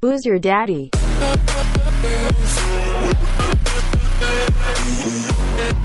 Who's your daddy?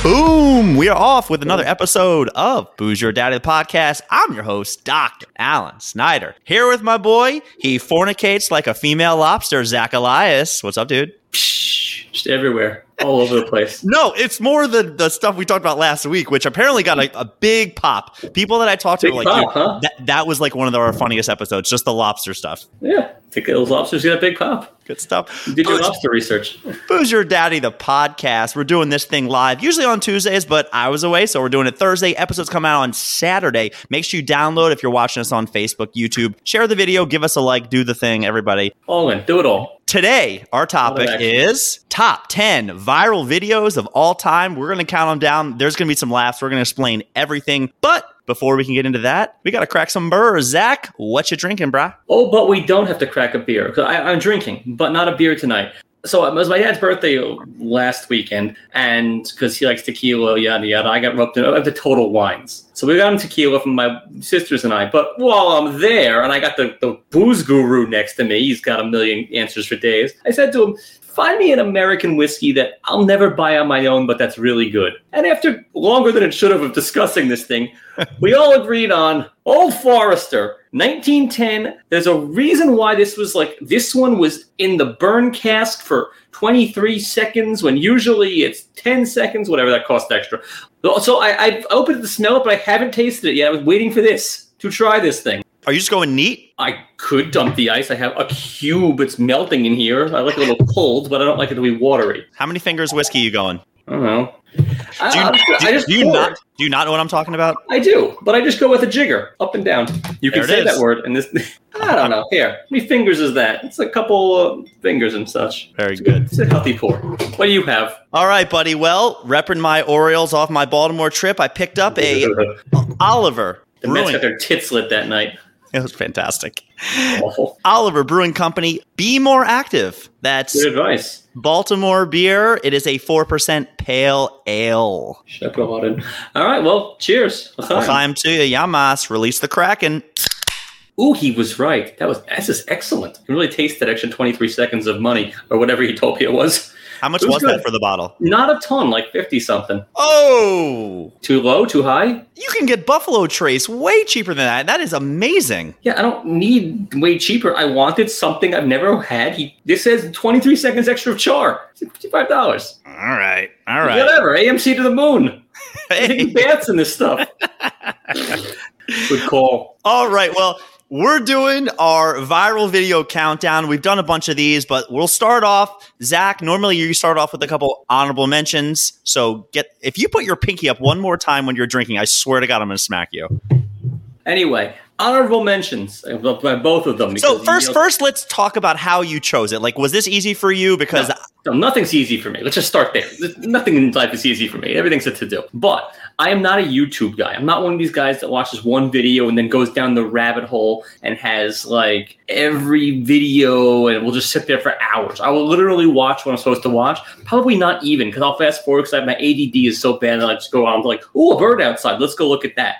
Boom! We are off with another episode of Booze Your Daddy the podcast. I'm your host, Dr. Alan Snyder. Here with my boy. He fornicates like a female lobster, Zach Elias. What's up, dude? Just everywhere, all over the place. No, it's more the, the stuff we talked about last week, which apparently got a, a big pop. People that I talked to Big were like, pop, huh? that, that was like one of our funniest episodes, just the lobster stuff. Yeah, think those lobsters get a big pop. Good stuff. You did your Booze- lobster research. Booze Your Daddy, the podcast. We're doing this thing live, usually on Tuesdays, but I was away, so we're doing it Thursday. Episodes come out on Saturday. Make sure you download if you're watching us on Facebook, YouTube. Share the video, give us a like, do the thing, everybody. All in, do it all. Today, our topic is top 10 viral videos of all time. We're going to count them down. There's going to be some laughs. We're going to explain everything. But before we can get into that, we got to crack some burrs. Zach, what you drinking, brah? Oh, but we don't have to crack a beer. 'cause I, I'm drinking, but not a beer tonight. So it was my dad's birthday last weekend, and because he likes tequila, yada yada, I got roped into total wines. So we got him tequila from my sisters and I. But while I'm there, and I got the, the booze guru next to me, he's got a million answers for days. I said to him, "Find me an American whiskey that I'll never buy on my own, but that's really good." And after longer than it should have of discussing this thing, we all agreed on Old Forester, 1910. There's a reason why this was like this one was in the burn cask for 23 seconds when usually it's 10 seconds, whatever that cost extra. So I, I opened it to smell it, but I haven't tasted it yet. I was waiting for this to try this thing. Are you just going neat? I could dump the ice. I have a cube. It's melting in here. I like it a little cold, but I don't like it to be watery. How many fingers whiskey you going? I don't know. Do you, I- do, I just do you not do you not know what I'm talking about? I do, but I just go with a jigger, up and down. You can There say is. that word, and this. I don't know. Here, how many fingers is that? It's a couple fingers and such. Very good. It's a healthy pour. What do you have? All right, buddy. Well, repping my Orioles off my Baltimore trip, I picked up a Oliver the Mets got their tits lit that night. It was fantastic. Awful. Oliver Brewing Company. Be more active. That's Good advice. Baltimore beer. It is a four percent pale ale. Chocolate. All right. Well, cheers. Time to Yamas. Release the Kraken. Ooh, he was right. That was this is excellent. You really taste that extra twenty three seconds of money or whatever utopia was. How much It was was that for the bottle? Not a ton, like fifty something. Oh, Too low? Too high? you can get Buffalo Trace way cheaper than that. That is amazing. Yeah, I don't need way cheaper. I wanted something I've never had. He this says 23 seconds extra of char. Fifty-five dollars. All right, all right. Whatever. AMC to the moon. Hey. Taking baths in this stuff. Good call. All right. Well, we're doing our viral video countdown. We've done a bunch of these, but we'll start off. Zach, normally you start off with a couple honorable mentions. So get if you put your pinky up one more time when you're drinking, I swear to God, I'm going to smack you. Anyway, honorable mentions uh, by both of them. So first, first, let's talk about how you chose it. Like, was this easy for you? Because No, nothing's easy for me. Let's just start there. Nothing in life is easy for me. Everything's a to do. But I am not a YouTube guy. I'm not one of these guys that watches one video and then goes down the rabbit hole and has like every video and will just sit there for hours. I will literally watch what I'm supposed to watch. Probably not even because I'll fast forward because my ADD is so bad that I just go on like, oh, a bird outside. Let's go look at that.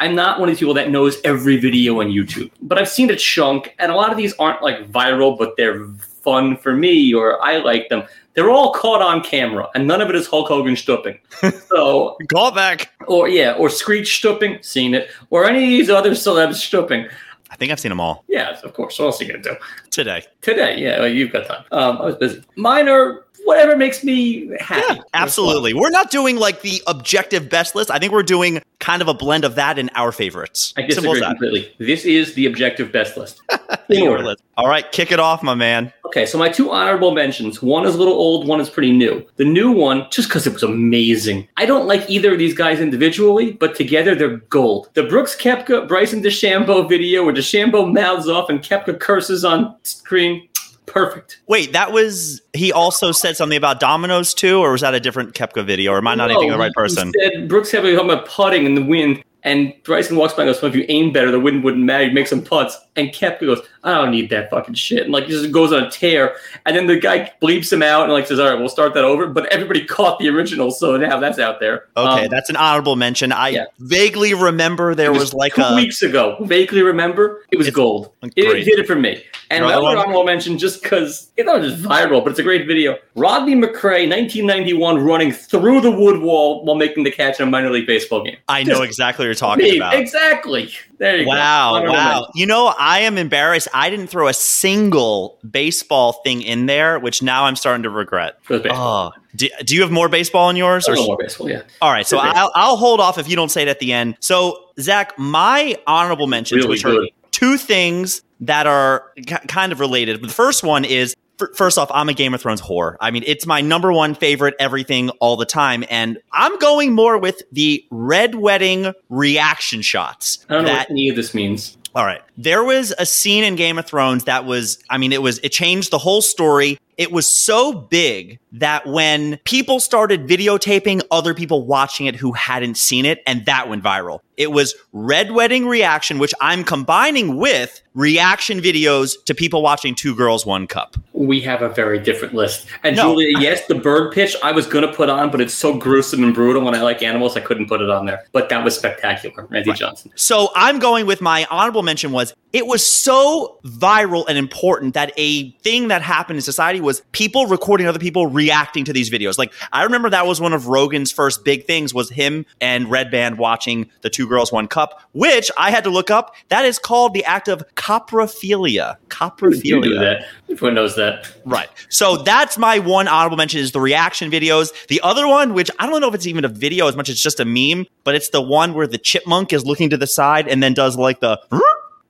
I'm not one of these people that knows every video on YouTube, but I've seen a chunk, and a lot of these aren't like viral, but they're fun for me or I like them. They're all caught on camera, and none of it is Hulk Hogan stooping. so, call back. or yeah, or Screech stooping, seen it, or any of these other celebs stooping. I think I've seen them all Yeah, of course. What else are you gonna do today. today? Yeah, well, you've got time. Um, I was busy. Mine are whatever makes me happy. Yeah, absolutely. We're not doing like the objective best list. I think we're doing kind of a blend of that and our favorites. I disagree completely. This is the objective best list. In Your order. list. All right, kick it off, my man. Okay, so my two honorable mentions. One is a little old, one is pretty new. The new one, just because it was amazing. I don't like either of these guys individually, but together they're gold. The Brooks Koepka Bryson DeChambeau video where DeChambeau mouths off and Koepka curses on screen. Perfect. Wait, that was he also said something about dominoes too, or was that a different Koepka video? Or am I not No, thinking the right he person? Said Brooks Koepka talking about putting in the wind, and Bryson walks by and goes, well, if you aim better, the wind wouldn't matter. You'd make some putts. And kept goes, I don't need that fucking shit. And like just goes on a tear. And then the guy bleeps him out and like says, All right, we'll start that over. But everybody caught the original, so now that's out there. Okay, Um, that's an honorable mention. I yeah. vaguely remember there it was, like two a weeks ago. Vaguely remember, it was It's- gold. It, it did it for me. And my other on. honorable mention, just because it's not just viral, but it's a great video. Rodney McCray, 1991, running through the wood wall while making the catch in a minor league baseball game. I know exactly what you're talking me, about. Exactly. There you go. Wow, wow. You know, I am embarrassed. I didn't throw a single baseball thing in there, which now I'm starting to regret. For the baseball. Oh, do, do you have more baseball in yours? A Or little more baseball, yeah. all right, so I'll, I'll hold off if you don't say it at the end. So, Zach, my honorable mentions, Really which are two things that are ki kind of related. The first one is first off, I'm a Game of Thrones whore. I mean, it's my number one favorite everything all the time, and I'm going more with the red wedding reaction shots. I don't know that what any of this means. all right. There was a scene in Game of Thrones that was, I mean, it was, it changed the whole story. It was so big that when people started videotaping other people watching it who hadn't seen it, and that went viral. It was Red Wedding reaction, which I'm combining with reaction videos to people watching Two Girls, One Cup. We have a very different list. And No. Julia, yes, the bird pitch I was going to put on, but it's so gruesome and brutal when I like animals, I couldn't put it on there. But that was spectacular, Randy Right. Johnson. So I'm going with my honorable mention was it was so viral and important that a thing that happened in society was people recording other people reacting to these videos. Like I remember that was one of Rogan's first big things was him and Redban watching the Two Girls One Cup, which I had to look up. That is called the act of coprophilia. Coprophilia. that. Everyone knows that. Right. So that's my one honorable mention is the reaction videos. The other one, which I don't know if it's even a video as much as just a meme, but it's the one where the chipmunk is looking to the side and then does like the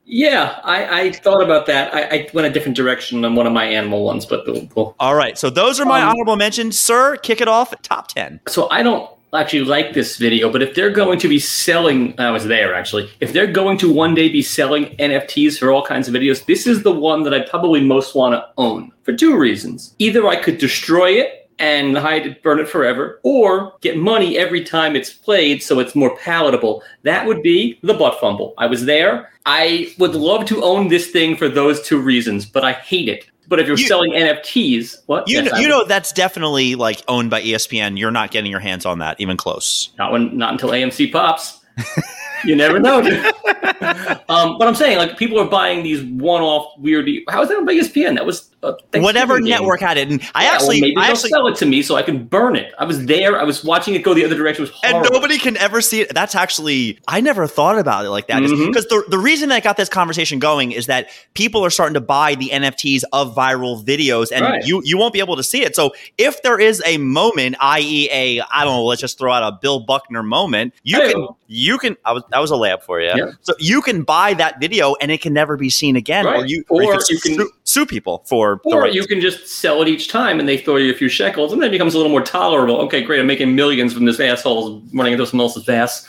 Yeah, I, I thought about that. I, I went a different direction on one of my animal ones, but we'll, we'll All right. So those are my Um, honorable mentions. Sir, kick it off. Top 10. So I don't actually like this video, but if they're going to be selling, I was there actually. If they're going to one day be selling NFTs for all kinds of videos, this is the one that I probably most want to own for two reasons. Either I could destroy it and hide it, burn it forever, or get money every time it's played so it's more palatable. That would be the butt fumble. I was there. I would love to own this thing for those two reasons, but I hate it. But if you're You- selling NFTs, what? You, Yes, know, you know that's definitely like owned by ESPN. You're not getting your hands on that even close. Not when, not until AMC pops. you never know. um, but I'm saying, like, people are buying these one-off weird. How is that on ESPN? That was uh, a Whatever game. network had it. And I Yeah, well, actually, maybe I they'll actually, sell it to me so I can burn it. I was there. I was watching it go the other direction. It was and nobody can ever see it. That's actually, I never thought about it like that. Because mm-hmm. the, the reason that got this conversation going is that people are starting to buy the NFTs of viral videos and Right. you, you won't be able to see it. So if there is a moment, i.e., a, I don't know, let's just throw out a Bill Buckner moment, you Hey. can, um, you can, I was, that was a layup for you. Yeah. So you can buy that video and it can never be seen again. Or you, Or you, you can- sue, sue people for Or you can just sell it each time and they throw you a few shekels and then it becomes a little more tolerable. Okay, great. I'm making millions from this asshole running into someone else's ass.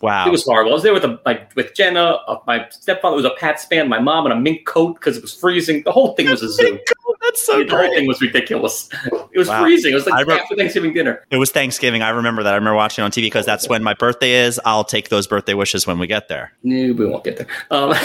Wow. It was horrible. I was there with a, my, with Jenna. Uh, my stepfather was a Pat span. My mom in a mink coat because it was freezing. The whole thing was a zoo. That's so the whole thing was ridiculous. It was Wow. freezing. It was like re- after Thanksgiving dinner. It was Thanksgiving. I remember that. I remember watching it on TV because that's when my birthday is. I'll take those birthday wishes when we get there. No, we won't get there. Um,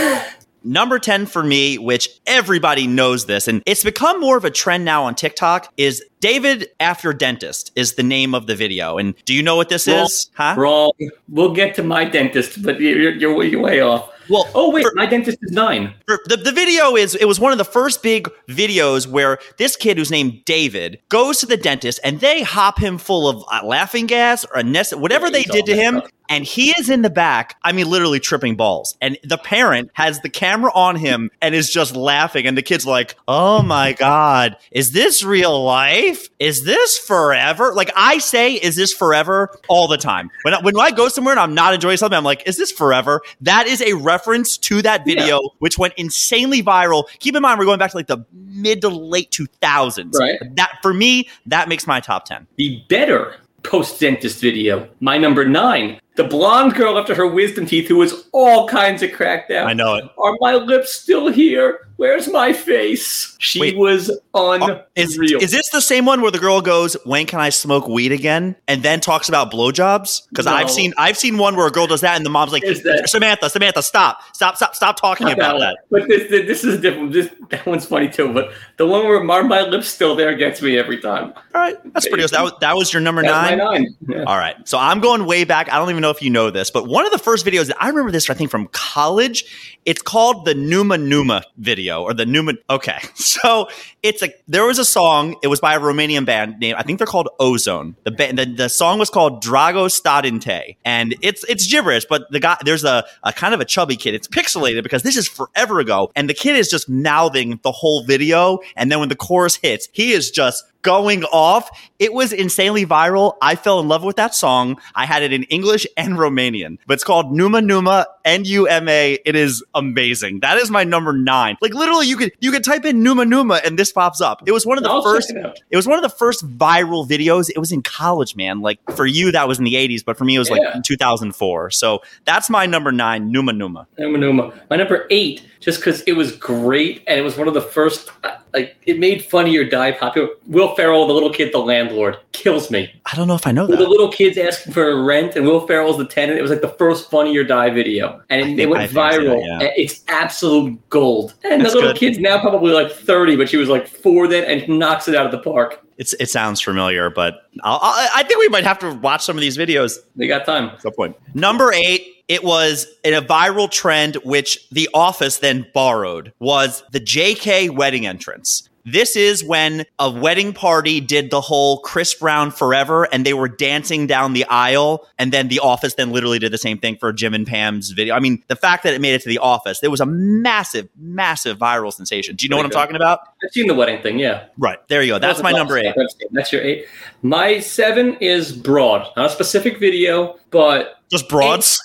Number 10 for me, which everybody knows this, and it's become more of a trend now on TikTok, is David After Dentist is the name of the video. And do you know what this Wrong. is? Huh? wrong. We'll get to my dentist, but you're, you're, you're way off. Well, Oh wait, for- my dentist is nine. The, the video is it was one of the first big videos where this kid who's named David goes to the dentist and they hop him full of uh, laughing gas or a nest whatever Yeah, they did to him up. And he is in the back I mean literally tripping balls and the parent has the camera on him and is just laughing and the kid's like oh my god is this real life is this forever like I say is this forever all the time when I, when I go somewhere and I'm not enjoying something I'm like is this forever that is a reference to that Yeah. video which went insanely viral. Keep in mind, we're going back to like the mid to late 2000s. Right. That for me, that makes my top 10. The better post dentist video. My number nine. The blonde girl after her wisdom teeth, who was all kinds of cracked out. I know it. Are my lips still here? Where's my face? She Wait. was uh, unreal. Is, is this the same one where the girl goes, "When can I smoke weed again?" and then talks about blowjobs? Because I've seen I've seen one where a girl does that, and the mom's like, that- "Samantha, Samantha, stop, stop, stop, stop talking about that." But this, this is different. This that one's funny too. But the one where my, my lips still there gets me every time. All right, that's pretty. good. That was that was your number That's nine. nine. Yeah. All right. So I'm going way back. I don't even know if you know this, but one of the first videos that I remember this, I think, from college. It's called the Numa Numa video or the Numa. Okay. So it's a, there was a song. It was by a Romanian band named, I think they're called O-Zone. The, ba- the, the song was called Dragostea din tei. And it's, it's gibberish, but the guy, there's a, a kind of a chubby kid. It's pixelated because this is forever ago. And the kid is just mouthing the whole video. And then when the chorus hits, he is just going off. It was insanely viral. I fell in love with that song. I had it in English and Romanian, but it's called Numa Numa N U M A. It is amazing. That is my number nine. Like literally, you could you could type in Numa Numa and this pops up. It was one of the I'll first. it. It was one of the first viral videos. It was in college, man. Like for you, that was in the '80s, but for me, it was like Yeah. in 2004. So that's my number nine, Numa Numa. Numa Numa. My number eight, just because it was great and it was one of the first, like, it made Funny or Die popular. Will Ferrell, the little kid, the landlord, kills me. I don't know if I know With the little kids asking for rent and Will Ferrell's the tenant. It was like the first Funny or Die video. And it, think- I went think I see that, viral. yeah. It's absolute gold. And That's the little good. kid's now probably like 30, but she was like four then and knocks it out of the park. It's it sounds familiar, but I'll, i I think we might have to watch some of these videos They got time. some point. Number eight, it was in a viral trend which The Office then borrowed was the JK wedding entrance. This is when a wedding party did the whole Chris Brown forever and they were dancing down the aisle. And then The Office then literally did the same thing for Jim and Pam's video. I mean, the fact that it made it to The Office, it was a massive, massive viral sensation. Do you know what I'm talking about? I've seen the wedding thing, yeah. Right. There you go. That's my number eight. That's your eight. My seven is broad. Not a specific video, but Just broads.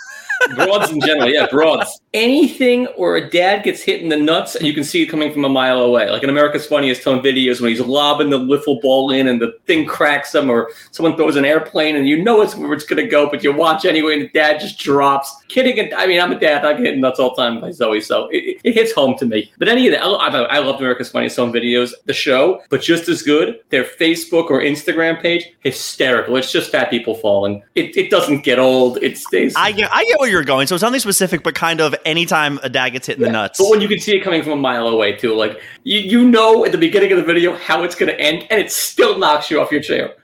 Broads in general. Yeah, broads. Anything where a dad gets hit in the nuts and you can see it coming from a mile away. Like in America's Funniest Home Videos when he's lobbing the wiffle ball in and the thing cracks him, or someone throws an airplane and you know it's where it's going to go, but you watch anyway and the dad just drops. Kidding. and- I mean, I'm a dad. I get hit in nuts all the time by Zoe, so it, it- it hits home to me. But any of that, I, I, I love America's Funniest Home Videos, the show, but just as good, their Facebook or Instagram page, hysterical. It's just fat people falling. It, it doesn't get old. It stays. I get, I get where you're going. So it's nothing specific, but kind of anytime a dad gets hit in the nuts. But when you can see it coming from a mile away too, like you, you know at the beginning of the video how it's going to end, and it still knocks you off your chair.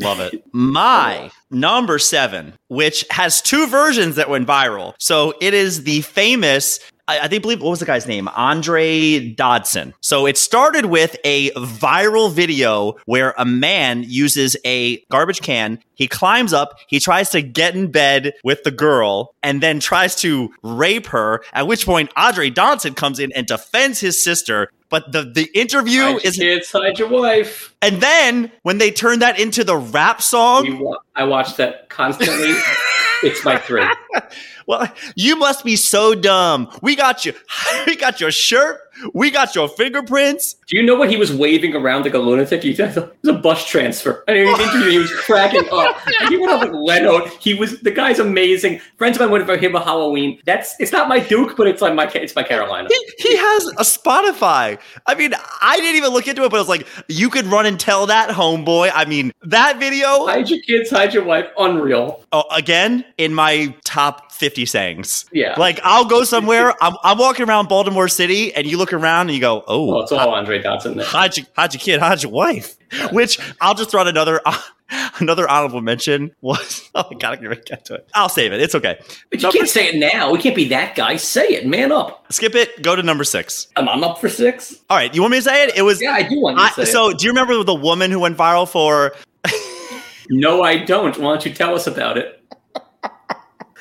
Love it. My number seven, which has two versions that went viral. So it is the famous. I, think believe what was the guy's name? Andre Dodson. So it started with a viral video where a man uses a garbage can. He climbs up, he tries to get in bed with the girl, and then tries to rape her. At which point Andre Dodson comes in and defends his sister. But the, the interview Hide is kids, hide your wife. and then when they turn that into the rap song, wa- I watch that constantly. it's my three. well, you must be so dumb. We got you. We got your shirt. We got your fingerprints. Do you know what he was waving around like a lunatic? He it was a bus transfer. I mean, in the interview, he was cracking up. And he went up like Leno. He was the guy's amazing. Friends of mine went for him a Halloween. That's it's not my Duke, but it's like my it's my Carolina. He, he has a Spotify. I mean, I didn't even look into it, but it's like you could run and tell that homeboy. I mean, that video Hide your kids, hide your wife. Unreal. oh, again in my top 50 sayings. Yeah. Like I'll go somewhere, I'm, I'm walking around Baltimore City, and you look around and you go, "Oh, Well, it's all Andre Dodson there. hide your, hide your kid, hide your wife. Which I'll just throw out another another honorable mention was. Oh my god, I can't get to it. I'll save it. It's okay. But you Number- can't say it now. We can't be that guy. Say it. Man up. Skip it. Go to number six. I'm, I'm up for six. All right, you want me to say it? It was. Yeah, I do want you I, to say it. so, do you remember the woman who went viral for? No, I don't. Why don't you tell us about it?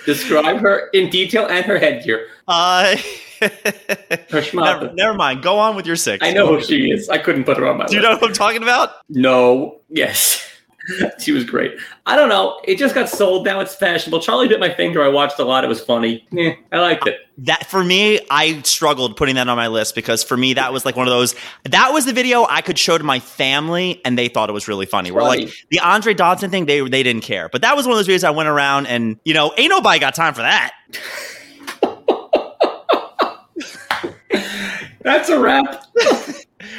Describe her in detail and her headgear. Uh, never, schmata. never mind. Go on with your six. I know who she is. I couldn't put her on my list. Do you know who I'm talking about? No. Yes. she was great. I don't know. It just got sold. Now it's fashionable. Charlie bit my finger. I watched a lot. It was funny. Eh, I liked it. That for me, I struggled putting that on my list because for me, that was like one of those. That was the video I could show to my family, and they thought it was really funny. We're like the Andre Dodson thing, they they didn't care, but that was one of those videos I went around and you know, ain't nobody got time for that. That's a wrap.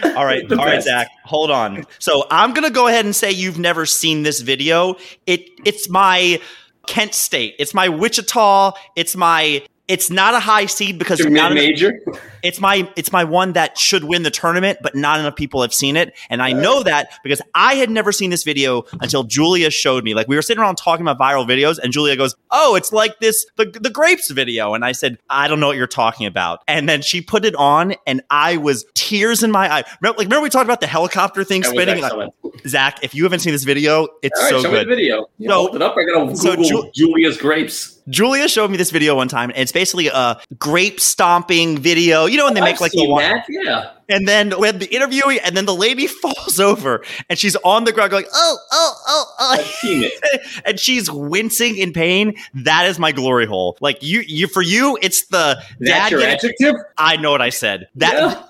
all right, all right. Zach. Hold on. So I'm gonna go ahead and say you've never seen this video. It it's my Kent State. It's my Wichita. It's my. It's not a high seed because Your not enough- mid-major. it's my it's my one that should win the tournament, but not enough people have seen it, and I know that because I had never seen this video until Julia showed me. Like we were sitting around talking about viral videos, and Julia goes, "Oh, it's like this the the grapes video," and I said, "I don't know what you're talking about," and then she put it on, and I was tears in my eye. Remember, like remember we talked about the helicopter thing That spinning. Like. Zach, if you haven't seen this video, it's right, so show me the good. video. You So- hold it up. I gotta so Google Ju- Julia's grapes. Julia showed me this video one time, and it's basically a grape stomping video. You know when they make I've like the that. Yeah. And then we had the interviewee, and then the lady falls over, and she's on the ground going, "Oh, oh, oh, oh," and she's wincing in pain. That is my glory hole. Like you, you for you, it's the That's your adjective? I know what I said. That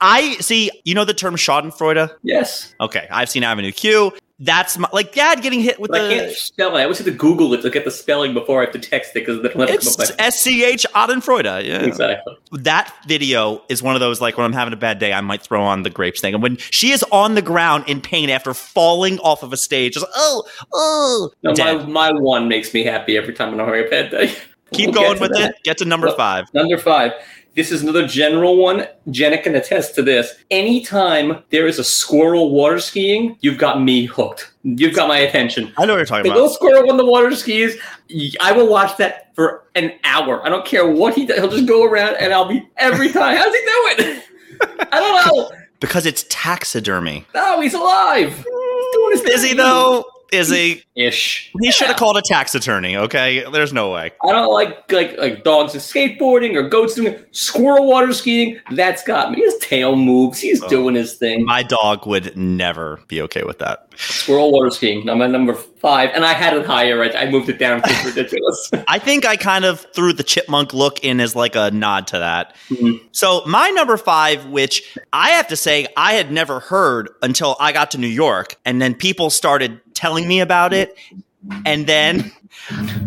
I see. You know the term Schadenfreude. Yes. Okay, I've seen Avenue Q. That's my, like dad getting hit with But I can't the. spell it. I always have to Google it to get the spelling before I have to text it because come It's S C H Schadenfreude. Yeah. Exactly. that video is one of those like when I'm having a bad day, I might throw on the grapes thing. And when she is on the ground in pain after falling off of a stage, just oh, oh, No, my, my one makes me happy every time I'm having a bad day. Keep We'll going with that. it. Get to number five. Number five. This is another general one. Jenna can attest to this. Anytime there is a squirrel water skiing, you've got me hooked. You've got my attention. I know what you're talking The about. little squirrel on the water skis, I will watch that for an hour. I don't care what he does. He'll just go around and I'll be every time. How's he doing? I don't know. Because it's taxidermy. No, he's alive. He's doing his thing. though? Is he? Ish. He should have called a tax attorney. Okay, there's no way. I don't like like like dogs and skateboarding or goats doing. Squirrel water skiing. That's got me. His tail moves. He's Oh. doing his thing. My dog would never be okay with that. Squirrel water skiing. I'm at number five, and I had it higher. I, I moved it down it's ridiculous. I think I kind of threw the chipmunk look in as like a nod to that. Mhm. So my number five, which I have to say I had never heard until I got to New York, and then people started telling me about it, and then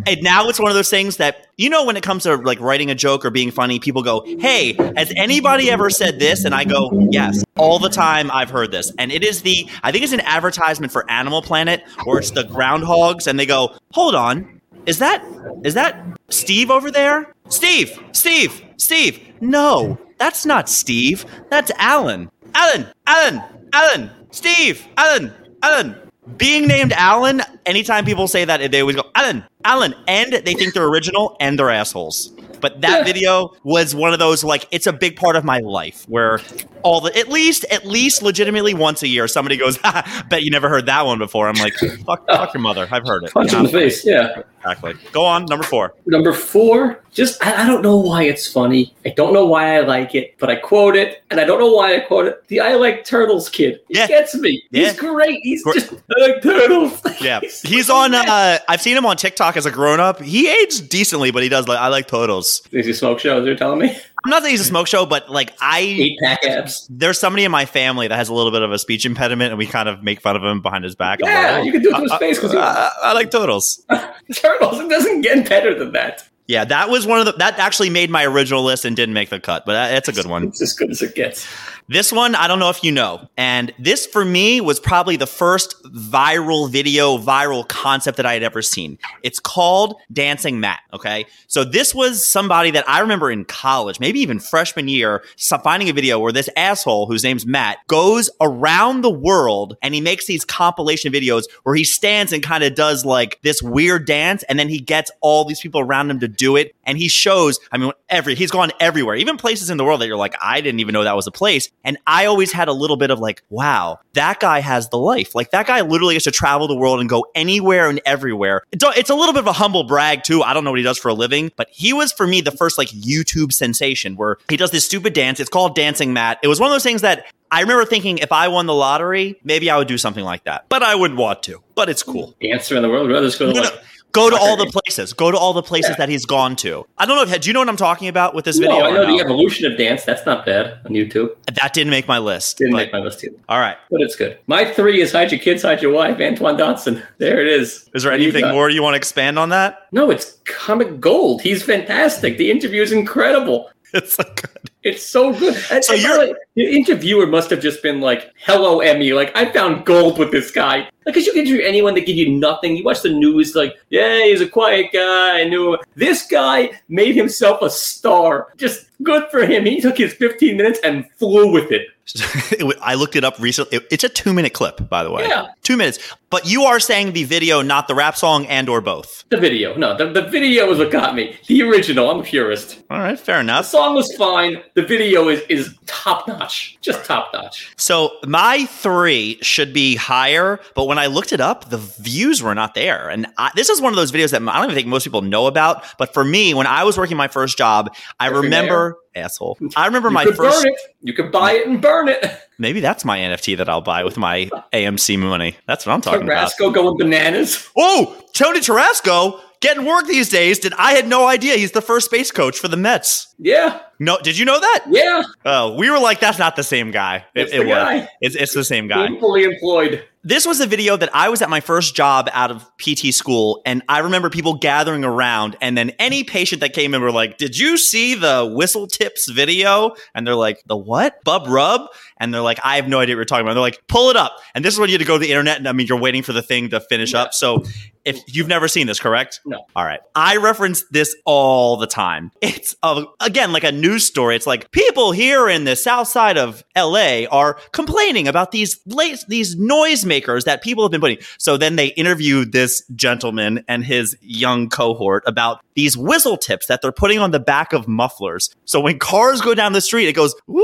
and now it's one of those things that you know when it comes to like writing a joke or being funny, people go, "Hey, has anybody ever said this?" And I go, "Yes." All the time I've heard this, and it is the I think it's an advertisement for Animal Planet, or it's the groundhogs, and they go, "Hold on." Is that is that Steve over there? Steve, Steve, Steve. No, that's not Steve. That's Alan. Alan, Alan, Alan, Steve, Alan, Alan. Being named Alan, anytime people say that, they always go, Alan, Alan, and they think they're original and they're assholes. But that video was one of those like it's a big part of my life where all the at least at least legitimately once a year somebody goes, ha, bet you never heard that one before. I'm like, fuck, fuck your mother. I've heard it. Punch in the face. Yeah. Exactly. Go on, number four. Number four, just I, I don't know why it's funny. I don't know why I like it, but I quote it, and I don't know why I quote it. The I like turtles kid. He Yeah. gets me. Yeah. He's great. He's Gr- just I like turtles. Yeah, He's he's on. Uh, I've seen him on TikTok as a grown up. He aged decently, but he does like I like turtles. Is he smoke shows? You're telling me not that he's a smoke show, but like I, eight pack abs. there's somebody in my family that has a little bit of a speech impediment, and we kind of make fun of him behind his back. Yeah, like, oh, you can do it oh, to his I- face because I, uh, I- I like totals. turtles. It doesn't get better than that. Yeah, that was one of the that actually made my original list and didn't make the cut, but that, that's a good one. It's as good as it gets. This one, I don't know if you know. And this for me was probably the first viral video, viral concept that I had ever seen. It's called Dancing Matt. Okay. So this was somebody that I remember in college, maybe even freshman year, finding a video where this asshole, whose name's Matt, goes around the world and he makes these compilation videos where he stands and kind of does like this weird dance. And then he gets all these people around him to do it. And he shows, I mean, every, he's gone everywhere, even places in the world that you're like, I didn't even know that was a place. And I always had a little bit of like, wow, that guy has the life. Like that guy literally has to travel the world and go anywhere and everywhere. It's a- little bit of a humble brag too. I don't know what he does for a living, but he was for me the first like YouTube sensation where he does this stupid dance. It's called Dancing Matt. It was one of those things that I remember thinking if I won the lottery, maybe I would do something like that. But I wouldn't want to. But it's cool. Answer in the world. Rather just go to No, no. like Go to all the places. Go to all the places Yeah. that he's gone to. I don't know if do you know what I'm talking about with this video? No, I know no? the evolution of dance. That's not bad on YouTube. That didn't make my list. Didn't but- make my list either, all right. but it's good. My three is hide your kids, hide your wife. Antoine Dodson. There it is. Is there What do you anything more you want to expand on that? No, it's comic gold. He's fantastic. The interview is incredible. It's so good. It's so good. And, So and you're- the the interviewer must have just been like, "Hello, Emmy. Like, I found gold with this guy." Like, because you can interview anyone that give you nothing. You watch the news, like, "Yeah, he's a quiet guy." I knew this guy made himself a star. Just good for him. He took his 15 minutes and flew with it. I looked it up recently. It- It's a two minute clip, by the way. Yeah. Two minutes. But you are saying the video, not the rap song, and or both. The video, no, the, the video is what got me. The original, I'm a purist. All right, fair The enough. song was fine. The video is is top notch, just top notch. So my three should be higher, but when I looked it up, the views were not there. And I, this is one of those videos that I don't even think most people know about. But for me, when I was working my first job, I Every remember asshole. I remember You my first. burn it. You could buy it and burn it. Maybe that's my NFT that I'll buy with my AMC money. That's what I'm talking about. Carrasco going bananas. Oh, Tony Tarasco getting work these days. Did I had no idea he's the first base coach for the Mets. Yeah, No, did you know that? yeah. Oh, we were like, that's not the same guy. It, It's it the was. guy. It's, it's the same guy. Fully employed. This was a video that I was at my first job out of PT school, and I remember people gathering around, and then any patient that came in were like, "Did you see the whistle tips video?" And they're like, "The what? Bubb Rubb?" And they're like, "I have no idea what you're talking about." They're like, "Pull it up." And this is when you had to go to the internet, and I mean, you're waiting for the thing to finish Yeah. up. So, if you've never seen this, correct? No. All right. I reference this all the time. It's uh, again like a news story. It's like people here in the south side of LA are complaining about these late these noisemakers that people have been putting. So then they interviewed this gentleman and his young cohort about these whistle tips that they're putting on the back of mufflers. So when cars go down the street, it goes woo.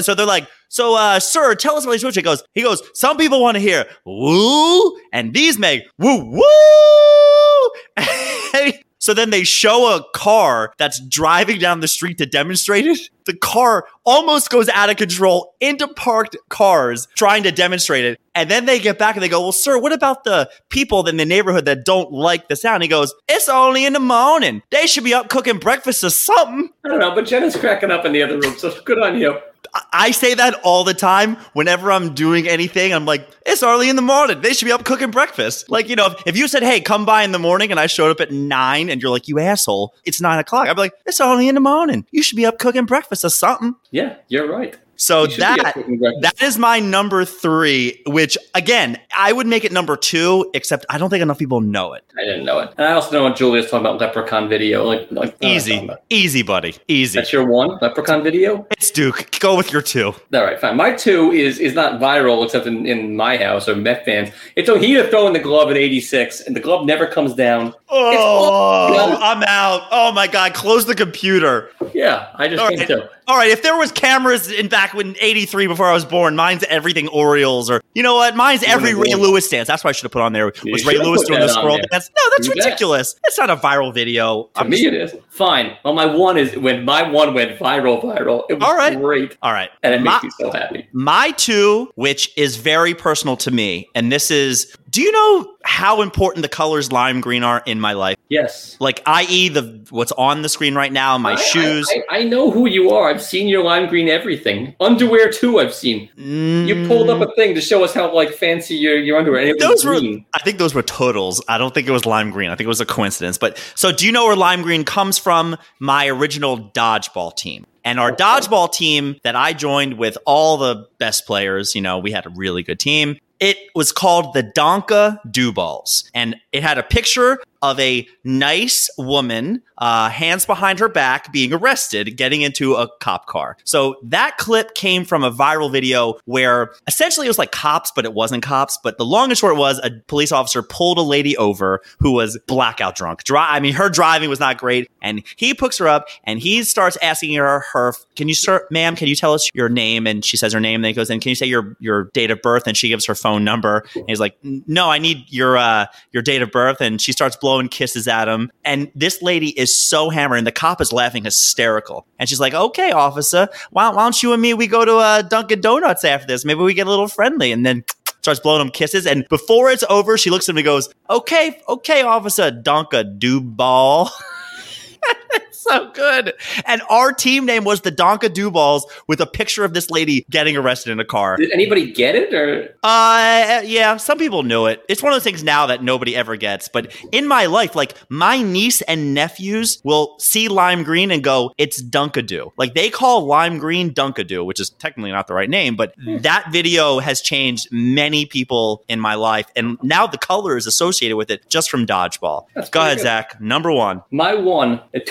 So they're like, so, uh, sir, tell us about whistle. He goes, he goes, some people want to hear woo, and these make woo woo. so then they show a car that's driving down the street to demonstrate it. The car almost goes out of control into parked cars trying to demonstrate it. And then they get back and they go, Well, sir, what about the people in the neighborhood that don't like the sound? He goes, It's only in the morning. They should be up cooking breakfast or something. I don't know, but Jenna's cracking up in the other room, so good on you. I- say that all the time whenever I'm doing anything. I'm like, it's early in the morning. They should be up cooking breakfast. Like, you know, if, if you said, hey, come by in the morning and I showed up at nine and you're like, you asshole, it's nine o'clock. I'd be like, it's early in the morning. You should be up cooking breakfast or something. Yeah, you're right. So You should be up that that is my number three, which again, I would make it number two, except I don't think enough people know it. I didn't know it. And I also know what Julia's talking about Leprechaun video. Like, like what am I talking Easy, easy, buddy, easy. That's your one Leprechaun video. It's Duke. Go with your two. All right, fine. My two is is not viral except in, in my house or Met fans. It's Ojeda throwing the glove at 86, and the glove never comes down. Oh, I'm out. Oh my god, close the computer. Yeah, I just All think right. so. All right, if there was cameras in back when 83 before I was born, mine's everything Orioles or you know what? Mine's every Ray Lewis dance. That's what I should have put on there. You Was Ray Lewis doing the squirrel dance? No, that's that. ridiculous. It's not a viral video. To I'm me, just- it is fine. Well, my one is when my one went viral, viral. It was All right. great, All right. and it My- makes me so happy. My two, which is very personal to me, and this is do you know how important the colors lime green are in my life? Yes. Like, i.e., the what's on the screen right now, my I- shoes. I, I, I know who you are. I've seen your lime green everything. Underwear too. I've seen. You pulled up a thing to show us how like fancy your, your underwear. And it was Mm. those were. I think those were totals. I don't think it was lime green. I think it was a coincidence. But so do you know where lime green comes from? My original dodgeball team. And our dodgeball team that I joined with all the best players, you know, we had a really good team. It was called the Donka Dew Balls. And it had a picture of a nice woman, uh, hands behind her back, being arrested, getting into a cop car. So that clip came from a viral video where essentially it was like cops, but it wasn't cops. But the long and short was a police officer pulled a lady over who was blackout drunk. Dri- I mean, her driving was not great. And he picks her up and he starts asking her, her can you, sir, ma'am, can you tell us your name? And she says her name. And then he goes, and can you say your, your date of birth? And she gives her phone number. And he's like, no, I need your, uh, your date of birth. And she starts blowing kisses at him. And this lady is so hammered, and the cop is laughing hysterical. And she's like, "Okay, officer, why, why don't you and me we go to uh, Dunkin' Donuts after this? Maybe we get a little friendly." And then starts blowing him kisses. And before it's over, she looks at him and goes, "Okay, okay, officer, Dunka do ball." so good. And our team name was the Donka Duballs with a picture of this lady getting arrested in a car. Did anybody get it or? Uh, yeah, some people knew it. It's one of those things now that nobody ever gets. But in my life, like my niece and nephews will see lime green and go, "It's Dunkadoo." Like they call lime green Dunkadoo, which is technically not the right name, but that video has changed many people in my life, and now the color is associated with it just from dodgeball. That's Go ahead, good. Zach. Number one. My one, in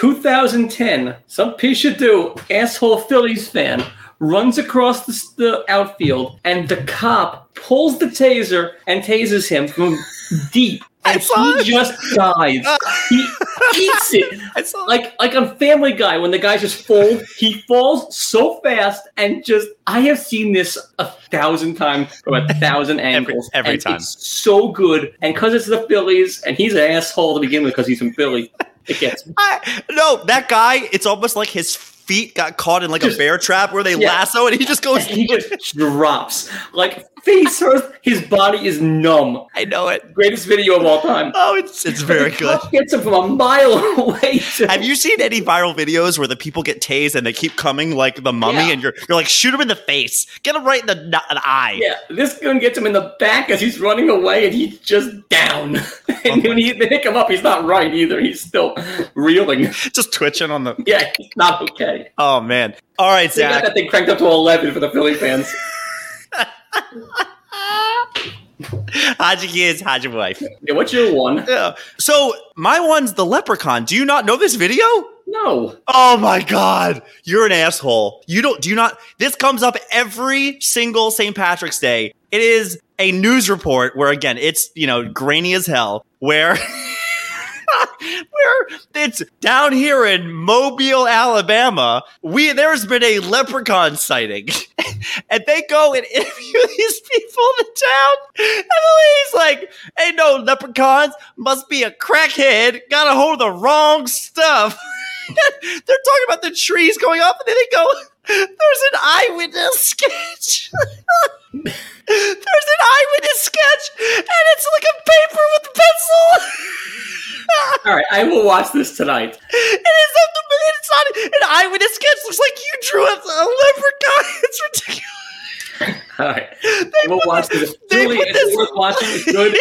2010, some piece of do asshole Phillies fan runs across the, the outfield, and the cop pulls the taser and tases him from deep, and he it. just dies. he eats it. Like like on Family Guy when the guy just falls, he falls so fast and just I have seen this a thousand times from a thousand angles. every and time. It's so good. And because it's the Phillies and he's an asshole to begin with because he's from Philly, it gets me. I, no, that guy, it's almost like his feet got caught in like a bear trap where they Yeah. lasso and he just goes. And he just drops. Like face first, his body is numb. I know it. Greatest video of all time. Oh, it's it's very good. Gets him from a mile away. to- Have you seen any viral videos where the people get tased and they keep coming like the mummy Yeah. and you're you're like shoot him in the face, get him right in the, eye. Yeah, this gun gets him in the back as he's running away, and he's just down. and oh when he, they pick him up, he's not right either. He's still reeling. Just twitching on the. Yeah, he's not okay. Oh man! All right, Zach. They got that thing cranked up to 11 for the Philly fans. Your kids? Your wife? Yeah, what's your one? Yeah. So my one's the leprechaun. Do you not know this video? No. Oh my god, you're an asshole. You don't do you not this comes up every single St. Patrick's Day. It is a news report where again, it's, you know, grainy as hell where where it's down here in Mobile, Alabama, we there's been a leprechaun sighting. and they go and interview these people in the town. And the lady's like, ain't no leprechauns, must be a crackhead, got a hold of the wrong stuff. They're talking about the trees going up, and then they go, there's an eyewitness sketch. there's an eyewitness sketch, and it's like a paper with a pencil. All right, I will watch this tonight. It is up the it's not an eyewitness sketch. Looks like you drew a, a leprechaun. It's ridiculous. All right, I will watch this- they Julie, put this- worth watching. It's good.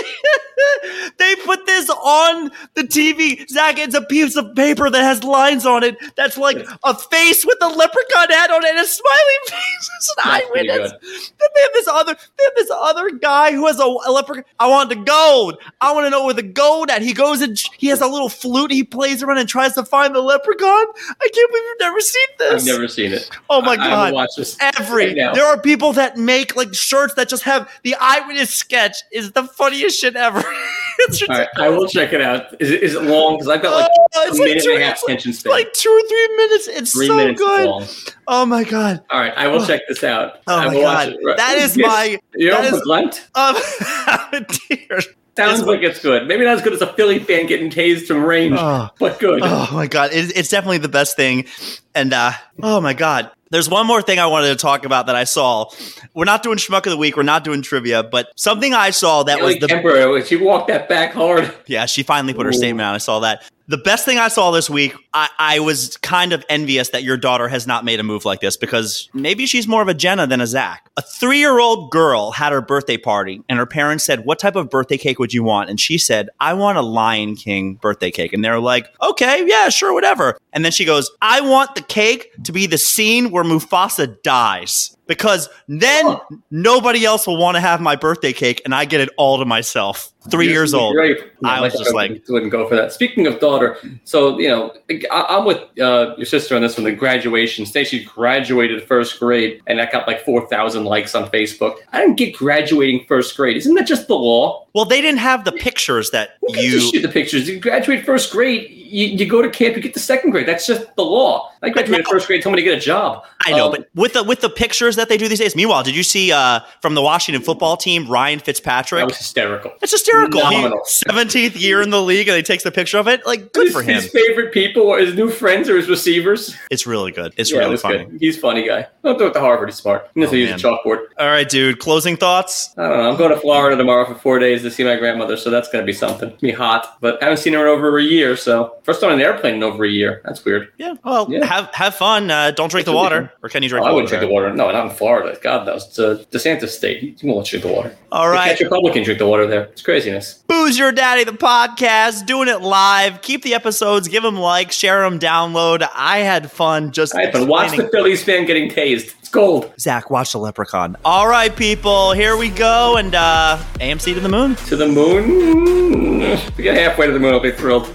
they put this on the TV. Zach, it's a piece of paper that has lines on it. That's like a face with a leprechaun hat on it and a smiley face. It's an That's eyewitness. Then they have this other, they have this other guy who has a, a leprechaun. I want the gold. I want to know where the gold at. He goes and he has a little flute. He plays around and tries to find the leprechaun. I can't believe you've never seen this. I've never seen it. Oh my I- I god! will watch this Every right now. there are people that make like shirts that just have the eyewitness sketch is the funniest shit ever. it's All right, I will check it out. Is it, is it long? Because I've got like Oh, a it's like minute two, and a half attention span. like two or three minutes. It's Three so minutes good. long. Oh my god! All right, I will check this out. Oh I my will watch god! Right. That is Yes. my You that is- Glent? um, dear. Sounds like it's good. Maybe not as good as a Philly fan getting tased from range, Oh. but good. Oh my god, it, it's definitely the best thing. And uh, oh my god, there's one more thing I wanted to talk about that I saw. We're not doing schmuck of the week. We're not doing trivia, but something I saw that was Haley the Kemper, she walked that back hard. Yeah, she finally put her Ooh. statement out. I saw that. The best thing I saw this week, I, I was kind of envious that your daughter has not made a move like this because maybe she's more of a Jenna than a Zach. A three year old girl had her birthday party, and her parents said, What type of birthday cake would you want? And she said, I want a Lion King birthday cake. And they're like, Okay, yeah, sure, whatever. And then she goes, I want the cake to be the scene where Mufasa dies. Because then nobody else will want to have my birthday cake, and I get it all to myself. Three Yes, years old. Great. I was just like- wouldn't go for that. Speaking of daughter, so you know, I, I'm with uh, your sister on this one. The graduation. She graduated first grade, and that got like four thousand likes on Facebook. I didn't get graduating first grade. Isn't that just the law? Well, they didn't have the pictures that a you. shit the pictures? You graduate first grade, you, you go to camp, you get the second grade. That's just the law. I graduated first grade, told me to get a job. I know, Um, but with the with the pictures that they do these days. Meanwhile, did you see uh, from the Washington football team Ryan Fitzpatrick? that was hysterical. it's hysterical. Seventeenth year in the league, and he takes the picture of it. Like, good his, for him. His favorite people were his new friends or his receivers. It's really good. It's yeah, really was funny. good. He's a funny guy. Don't do it to Harvard. He's smart. He knows Oh, use a chalkboard. All right, dude. Closing thoughts. I don't know. I'm going to Florida tomorrow for four days. To see my grandmother, so that's gonna be something. Be hot, but I haven't seen her in over a year. So first time on an airplane in over a year. That's weird. Yeah. Well, Yeah. have have fun. Uh, don't drink the It water, or can you drink? Oh, I wouldn't drink the water. No, not in Florida. God knows. It's a DeSantis state. You won't drink the water. All right. You catch Republican drink the water there. It's craziness. Booze Your Daddy, the podcast, doing it live. Keep the episodes, give them likes, share them, download. I had fun just All right, but watch the Phillies fan getting tased. It's gold. Zach, watch the Leprechaun. All right, people, here we go, and uh, AMC to the moon. To the moon. We get halfway to the moon, I'll be thrilled.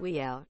We out.